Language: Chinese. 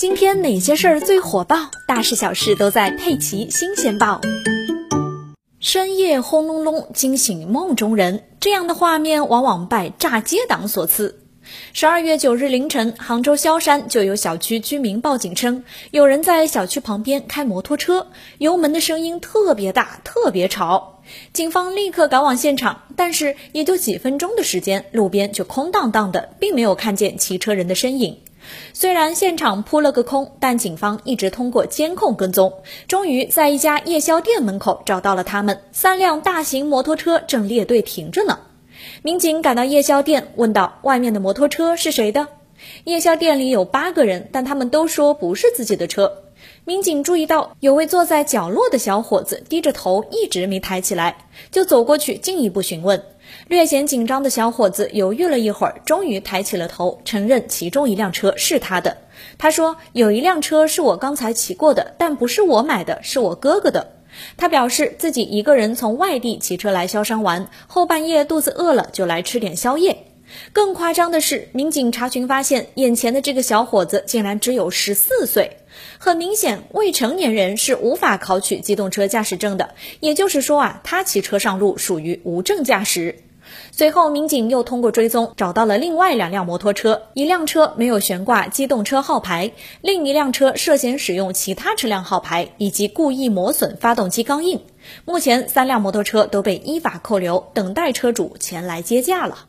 今天哪些事儿最火爆？大事小事都在《佩奇新鲜报》。深夜轰隆隆，惊醒梦中人，这样的画面往往拜炸街党所赐。十二月九日凌晨，杭州萧山就有小区居民报警称，有人在小区旁边开摩托车，油门的声音特别大，特别吵。警方立刻赶往现场，但是也就几分钟的时间，路边就空荡荡的，并没有看见骑车人的身影。虽然现场扑了个空，但警方一直通过监控跟踪，终于在一家夜宵店门口找到了他们。三辆大型摩托车正列队停着呢。民警赶到夜宵店，问道：“外面的摩托车是谁的？”夜宵店里有八个人，但他们都说不是自己的车。民警注意到有位坐在角落的小伙子低着头，一直没抬起来，就走过去进一步询问。略显紧张的小伙子犹豫了一会儿，终于抬起了头，承认其中一辆车是他的。他说：“有一辆车是我刚才骑过的，但不是我买的，是我哥哥的。”他表示自己一个人从外地骑车来萧山玩，后半夜肚子饿了就来吃点宵夜。更夸张的是，民警查询发现，眼前的这个小伙子竟然只有十四岁。很明显，未成年人是无法考取机动车驾驶证的。也就是说啊，他骑车上路属于无证驾驶。随后，民警又通过追踪找到了另外两辆摩托车，一辆车没有悬挂机动车号牌，另一辆车涉嫌使用其他车辆号牌以及故意磨损发动机钢印。目前，三辆摩托车都被依法扣留，等待车主前来接驾了。